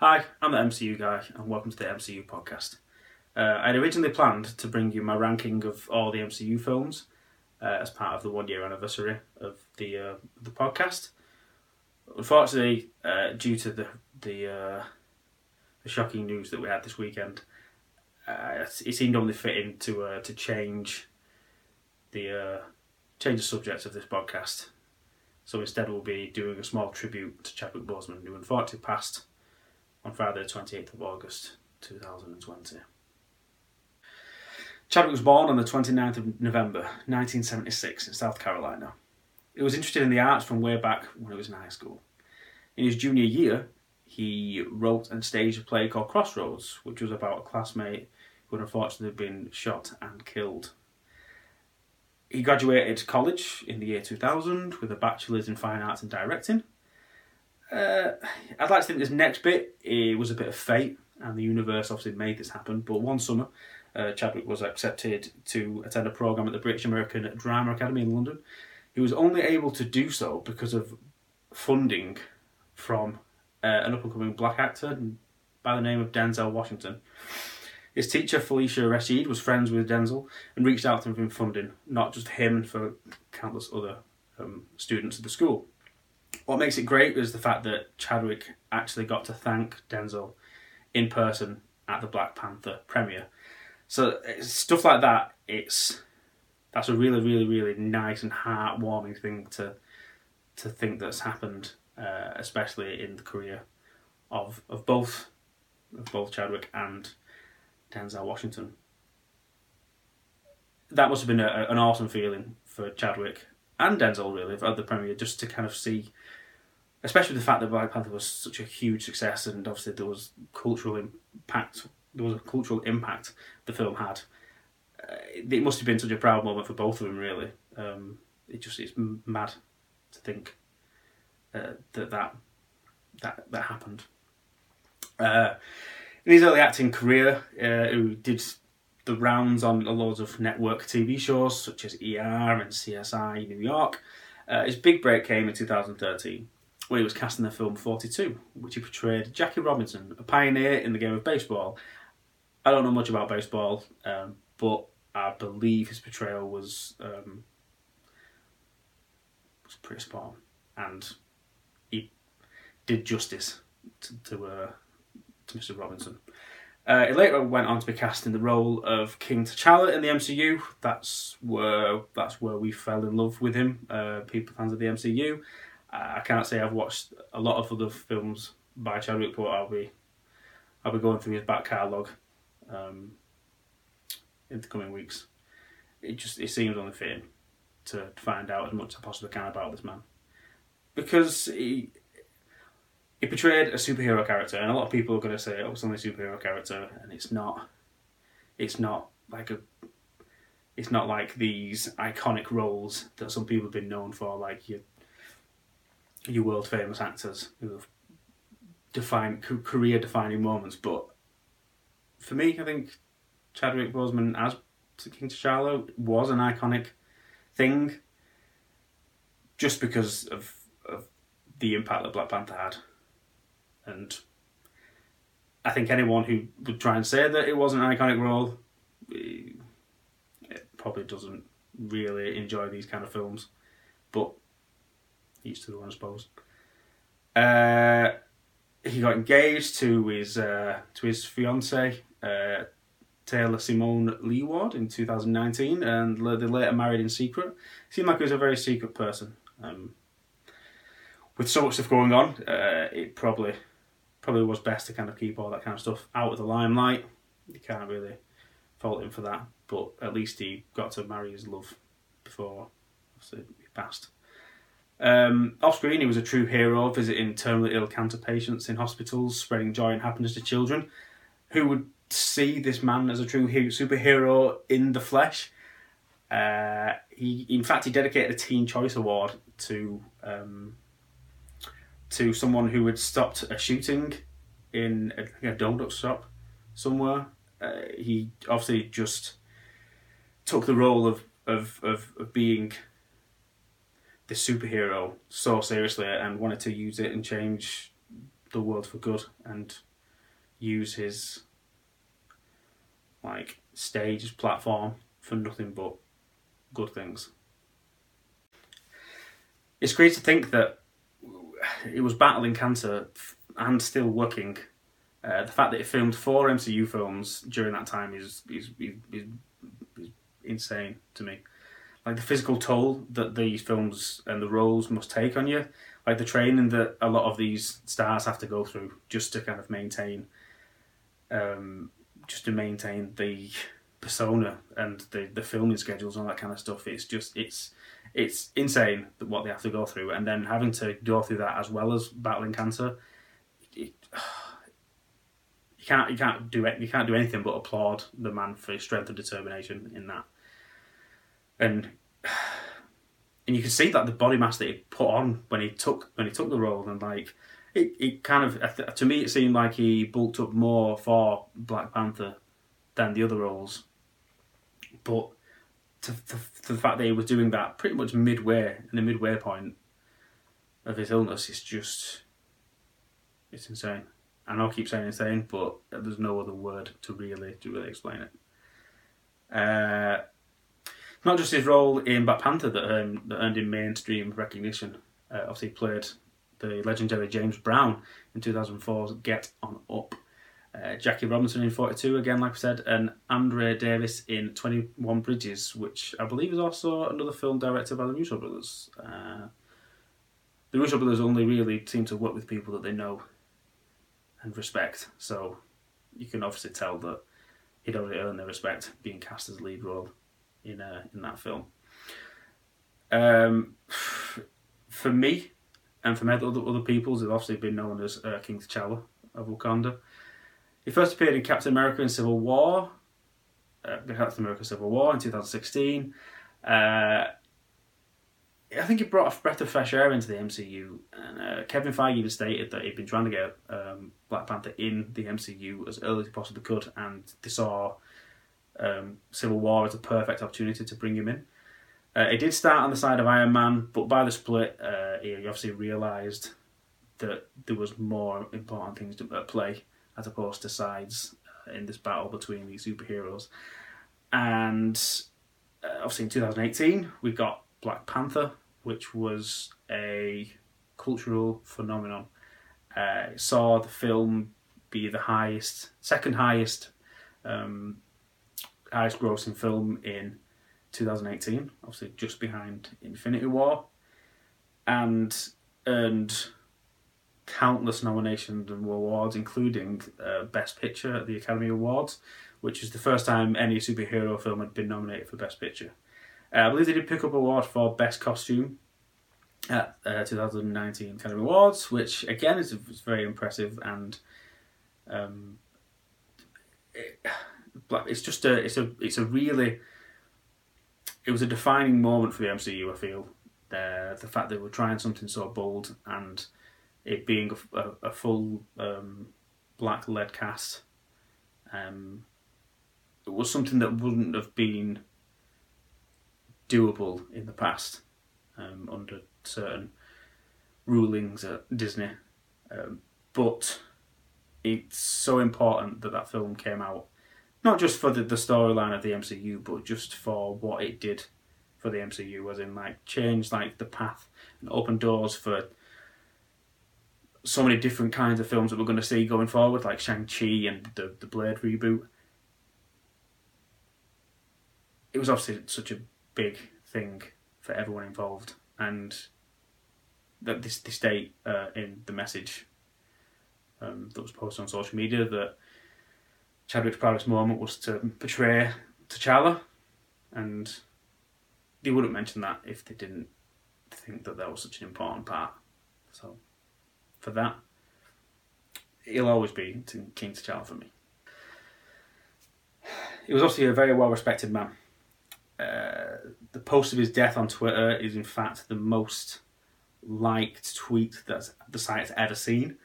Hi, I'm the MCU guy, and welcome to the MCU podcast. Uh, I'd originally planned to bring you my ranking of all the MCU films uh, as part of the one year anniversary of the uh, the podcast. Unfortunately, uh, due to the the, uh, the shocking news that we had this weekend, uh, it seemed only fitting to to change the change the subject of this podcast. So instead, we'll be doing a small tribute to Chadwick Boseman, who unfortunately passed on Friday, the 28th of August 2020. Chadwick was born on the 29th of November 1976 in South Carolina. He was interested in the arts from way back when he was in high school. In his junior year, he wrote and staged a play called Crossroads, which was about a classmate who had unfortunately been shot and killed. He graduated college in the year 2000 with a bachelor's in fine arts and directing. Uh, I'd like to think this next bit it was a bit of fate, and the universe obviously made this happen. But one summer, uh, Chadwick was accepted to attend a program at the British American Drama Academy in London. He was only able to do so because of funding from uh, an up and coming black actor by the name of Denzel Washington. His teacher, Phylicia Rashad, was friends with Denzel and reached out to him for funding, not just him, for countless other um, students of the school. What makes it great is the fact that Chadwick actually got to thank Denzel in person at the Black Panther premiere. So stuff like that, it's that's a really, really, really nice and heartwarming thing to to think that's happened, uh, especially in the career of of both of both Chadwick and Denzel Washington. That must have been a, an awesome feeling for Chadwick and Denzel, really, at the premiere, just to kind of see, especially the fact that Black Panther was such a huge success, and obviously there was cultural impact. There was a cultural impact the film had. Uh, it must have been such a proud moment for both of them, really. Um, it just it's mad to think uh, that that that that happened. Uh, in his early acting career, uh, who did the rounds on a loads of network TV shows such as ER and CSI New York. Uh, his big break came in 2013 when he was cast in the film 42, which he portrayed Jackie Robinson, a pioneer in the game of baseball. I don't know much about baseball, um, but I believe his portrayal was um, was pretty spot on, and he did justice to, to uh, to Mr. Robinson. Uh, he later went on to be cast in the role of King T'Challa in the MCU. That's where that's where we fell in love with him. Uh, people fans of the MCU. Uh, I can't say I've watched a lot of other films by Chadwick, but I'll be I'll be going through his back catalogue um, in the coming weeks. It just it seems only fitting to find out as much as I possibly can about this man because he he portrayed a superhero character, and a lot of people are going to say, "Oh, it's only a superhero character," and it's not. It's not like a. It's not like these iconic roles that some people have been known for, like your your world famous actors who have defined career defining moments. But for me, I think Chadwick Boseman as King T'Challa was an iconic thing, just because of of the impact that Black Panther had and I think anyone who would try and say that it wasn't an iconic role it probably doesn't really enjoy these kind of films. But each to their own, I suppose. Uh, he got engaged to his uh, to his fiancee uh, Taylor Simone Ledward in 2019, and they later married in secret. Seemed like he was a very secret person. Um, with so much stuff going on, uh, it probably probably was best to kind of keep all that kind of stuff out of the limelight. You can't really fault him for that, but at least he got to marry his love before he passed. Um, off screen, he was a true hero, visiting terminally ill cancer patients in hospitals, spreading joy and happiness to children who would see this man as a true superhero in the flesh. Uh, he, in fact, he dedicated a Teen Choice Award to um, to someone who had stopped a shooting in a, a donut shop somewhere. Uh, he obviously just took the role of, of, of, of being the superhero so seriously and wanted to use it and change the world for good and use his like stage his platform for nothing but good things. It's great to think that it was battling cancer and still working. Uh, the fact that it filmed four MCU films during that time is is, is, is, is insane to me. Like the physical toll that these films and the roles must take on you, like the training that a lot of these stars have to go through just to kind of maintain, um, just to maintain the persona and the the filming schedules and all that kind of stuff. It's just it's it's insane what they have to go through, and then having to go through that as well as battling cancer. It, you can't you can't do it. You can't do anything but applaud the man for his strength and determination in that, and and you can see that the body mass that he put on when he took when he took the role, and like it, it kind of to me it seemed like he bulked up more for Black Panther than the other roles, but to, to, to, the fact that he was doing that pretty much midway in the midway point of his illness is just it's insane. And I'll keep saying insane, but there's no other word to really to really explain it. Uh, not just his role in Black Panther that earned, that earned him mainstream recognition. Uh, obviously, he played the legendary James Brown in 2004's Get On Up uh, Jackie Robinson in 42 again, like I said, and Andre Davis in 21 Bridges, which I believe is also another film directed by the Russo brothers. Uh, the Russo brothers only really seem to work with people that they know and respect, so you can obviously tell that he'd already earned their respect being cast as lead role in uh, in that film. Um, for me, and for many other, other peoples, have obviously been known as uh, King T'Challa of Wakanda. He first appeared in Captain America in Civil War, uh, Captain America Civil War in 2016. Uh, I think it brought a breath of fresh air into the MCU. And uh, Kevin Feige even stated that he'd been trying to get um, Black Panther in the MCU as early as he possibly could, and they saw um, Civil War as a perfect opportunity to bring him in. Uh, it did start on the side of Iron Man, but by the split, uh, he obviously realised that there was more important things at play as opposed to sides uh, in this battle between these superheroes. And uh, obviously in 2018, we got Black Panther, which was a cultural phenomenon. Uh, saw the film be the highest, second highest, um, highest grossing film in 2018, obviously just behind Infinity War, and earned countless nominations and awards, including uh, Best Picture at the Academy Awards, which is the first time any superhero film had been nominated for Best Picture. Uh, I believe they did pick up a award for Best Costume at uh, 2019 Academy Awards, which again is, is very impressive and um, it, it's just a it's a it's a really it was a defining moment for the MCU. I feel the the fact that we're trying something so bold and it being a, a, a full um, black lead cast, um, it was something that wouldn't have been doable in the past um, under certain rulings at Disney. Um, but it's so important that that film came out, not just for the, the storyline of the MCU, but just for what it did for the MCU, as in like change like the path and open doors for so many different kinds of films that we're going to see going forward, like Shang Chi and the the Blade reboot. It was obviously such a big thing for everyone involved, and that this this state uh, in the message um, that was posted on social media that Chadwick's proudest moment was to portray T'Challa, and they wouldn't mention that if they didn't think that that was such an important part. So for that. He'll always be King T'Challa for me. He was obviously a very well respected man. Uh, the post of his death on Twitter is, in fact, the most liked tweet that the site's ever seen,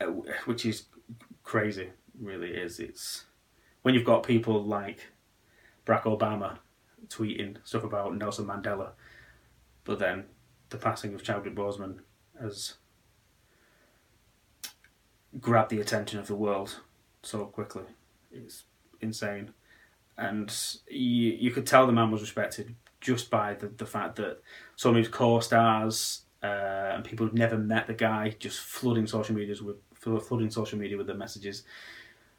uh, which is crazy. Really is. It's when you've got people like Barack Obama tweeting stuff about Nelson Mandela, but then the passing of Chadwick Boseman has grab the attention of the world so quickly. It's insane. And you, you could tell the man was respected just by the, the fact that some of his co-stars uh, and people who'd never met the guy just flooding social media with flooding social media with the messages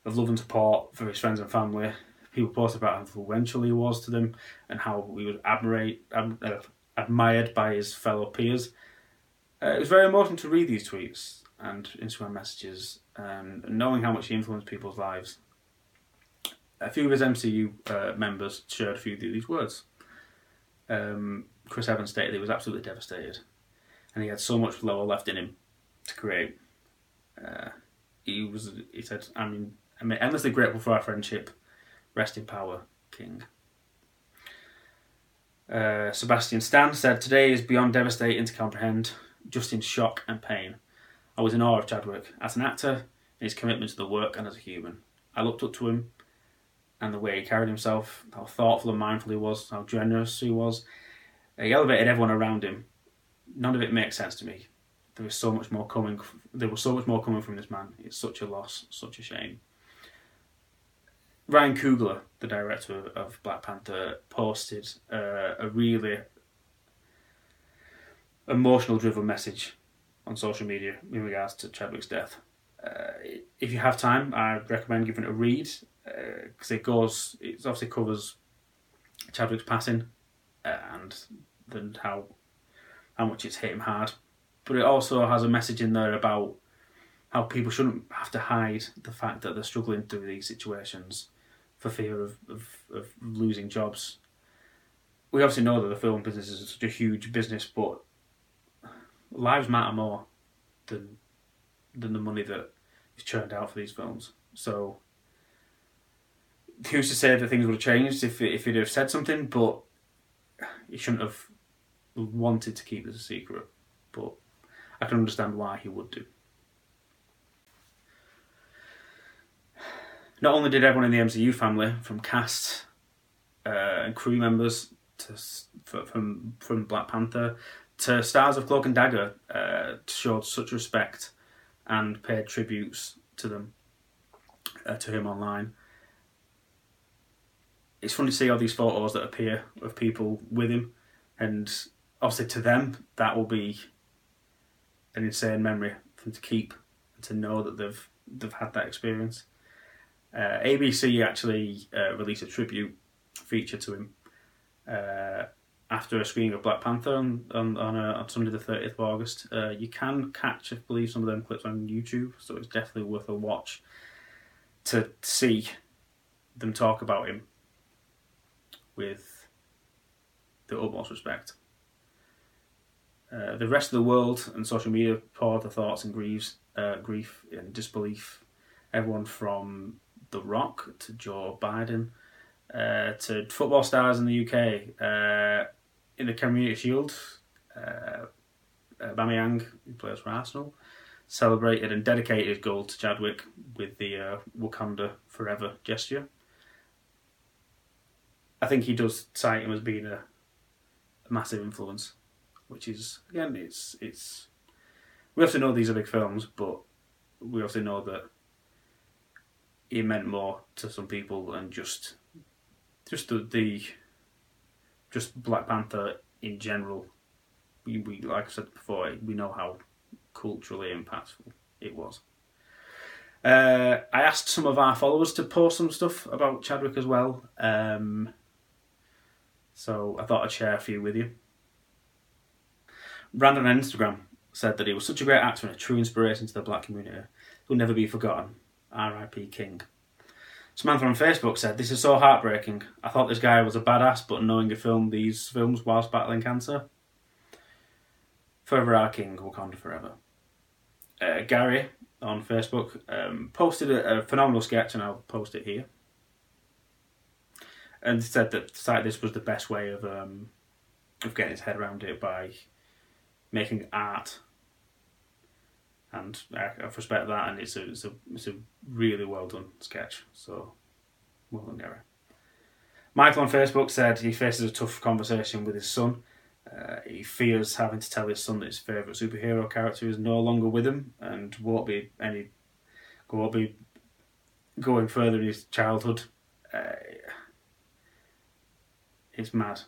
of love and support for his friends and family. People posted about how influential he was to them and how he was admirate, uh, admired by his fellow peers. Uh, it was very emotional to read these tweets and Instagram messages, and knowing how much he influenced people's lives. A few of his MCU uh, members shared a few of these words. Um, Chris Evans stated he was absolutely devastated, and he had so much lower left in him to create. Uh, he was. He said, "I mean, I'm endlessly grateful for our friendship. Rest in power, King." Uh, Sebastian Stan said, "Today is beyond devastating to comprehend, just in shock and pain. I was in awe of Chadwick as an actor and his commitment to the work and as a human. I looked up to him and the way he carried himself, how thoughtful and mindful he was, how generous he was. He elevated everyone around him. None of it makes sense to me. There was so much more coming. There was so much more coming from this man. It's such a loss, such a shame. Ryan Coogler, the director of Black Panther, posted uh, a really emotional driven message on social media in regards to Chadwick's death. Uh, if you have time, I recommend giving it a read because uh, it goes, it obviously covers Chadwick's passing uh, and then how how much it's hit him hard, but it also has a message in there about how people shouldn't have to hide the fact that they're struggling through these situations for fear of, of, of losing jobs. We obviously know that the film business is such a huge business, but lives matter more than than the money that is churned out for these films. So who's to say that things would have changed if if he'd have said something, but he shouldn't have wanted to keep this a secret. But I can understand why he would do. Not only did everyone in the MCU family, from cast uh, and crew members to from from Black Panther to stars of Cloak and Dagger uh, showed such respect and paid tributes to them, uh, to him online. It's funny to see all these photos that appear of people with him, and obviously to them that will be an insane memory for them to keep and to know that they've they've had that experience. Uh, ABC actually uh, released a tribute feature to him uh, after a screening of Black Panther on on, on, uh, on Sunday the thirtieth of August. Uh, you can catch, I believe, some of them clips on YouTube, so it's definitely worth a watch to see them talk about him with the utmost respect. Uh, the rest of the world and social media poured their thoughts and grieves, uh, grief and disbelief. Everyone from The Rock to Joe Biden uh, to football stars in the UK. Uh, in the Community Shield, uh, Aubameyang, who plays for Arsenal, celebrated and dedicated his goal to Chadwick with the uh, Wakanda Forever gesture. I think he does cite him as being a, a massive influence, which is again, it's it's. We also know these are big films, but we also know that he meant more to some people than just just the, the just Black Panther in general, we, we like I said before, we know how culturally impactful it was. Uh, I asked some of our followers to post some stuff about Chadwick as well, um, so I thought I'd share a few with you. Brandon on Instagram said that he was such a great actor and a true inspiration to the black community. He'll never be forgotten. R.I.P. King. Samantha on Facebook said, This is so heartbreaking. I thought this guy was a badass, but knowing he filmed these films whilst battling cancer. Forever our king, Wakanda forever. Uh, Gary on Facebook um, posted a, a, phenomenal sketch, and I'll post it here. And said that this was the best way of um, of getting his head around it by making art. And I, respect that, and it's a, it's a it's a really well done sketch. So, well done, Gary. Michael on Facebook said he faces a tough conversation with his son. Uh, he fears having to tell his son that his favourite superhero character is no longer with him and won't be any up, be going further in his childhood. Uh, it's mad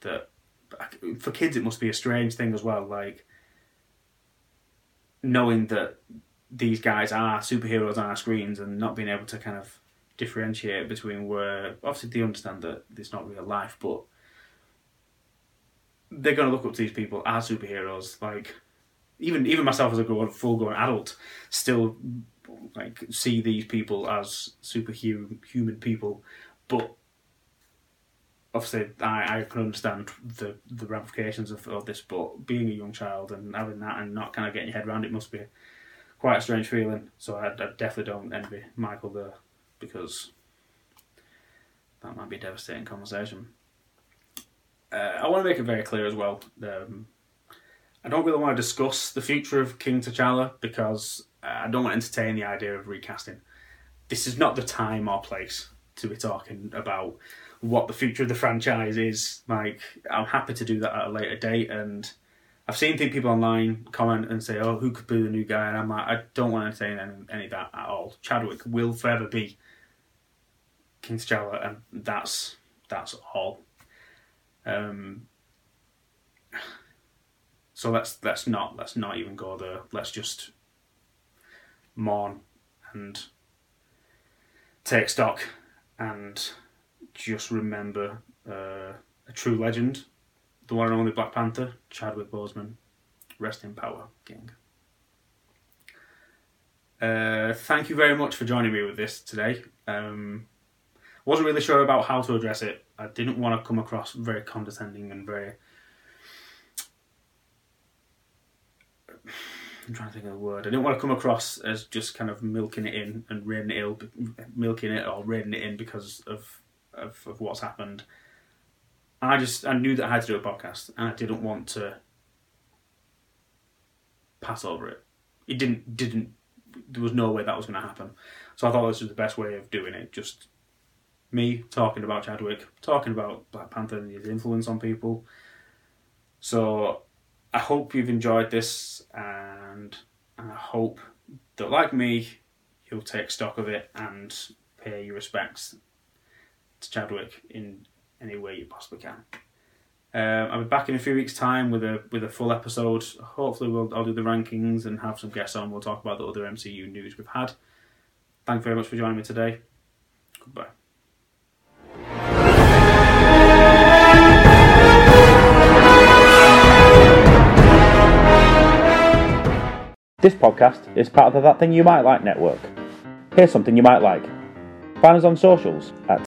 that for kids it must be a strange thing as well. Like knowing that these guys are superheroes on our screens and not being able to kind of differentiate between where obviously they understand that it's not real life, but they're going to look up to these people as superheroes. Like even even myself as a grown, full grown adult, still like see these people as superhuman human people, but obviously I, I can understand the the ramifications of, this. But being a young child and having that and not kind of getting your head around it must be quite a strange feeling. So I, I definitely don't envy Michael there because that might be a devastating conversation. Uh, I want to make it very clear as well. Um, I don't really want to discuss the future of King T'Challa because I don't want to entertain the idea of recasting. This is not the time or place to be talking about what the future of the franchise is. Like, I'm happy to do that at a later date, and I've seen people online comment and say, "Oh, who could be the new guy?" And I'm like, I don't want to say any, any of that at all. Chadwick will forever be King T'Challa, and that's that's all. Um, so let's let's not let's not even go there. Let's just mourn and take stock and just remember uh, a true legend, the one and only Black Panther, Chadwick Boseman. Rest in power, King. Uh, thank you very much for joining me with this today. Um, wasn't really sure about how to address it. I didn't want to come across very condescending and very. I'm trying to think of the word. I didn't want to come across as just kind of milking it in and reining it in, milking it or reining it in because of, of of what's happened. I just I knew that I had to do a podcast, and I didn't want to pass over it. It didn't didn't. There was no way that was going to happen. So I thought this was the best way of doing it. Just me talking about Chadwick, talking about Black Panther and his influence on people. So I hope you've enjoyed this and I hope that, like me, you'll take stock of it and pay your respects to Chadwick in any way you possibly can. Um, I'll be back in a few weeks' time with a with a full episode. Hopefully, we'll I'll do the rankings and have some guests on. We'll talk about the other MCU news we've had. Thank you very much for joining me today. Goodbye. This podcast is part of the That Thing You Might Like network. Here's something you might like. Find us on socials at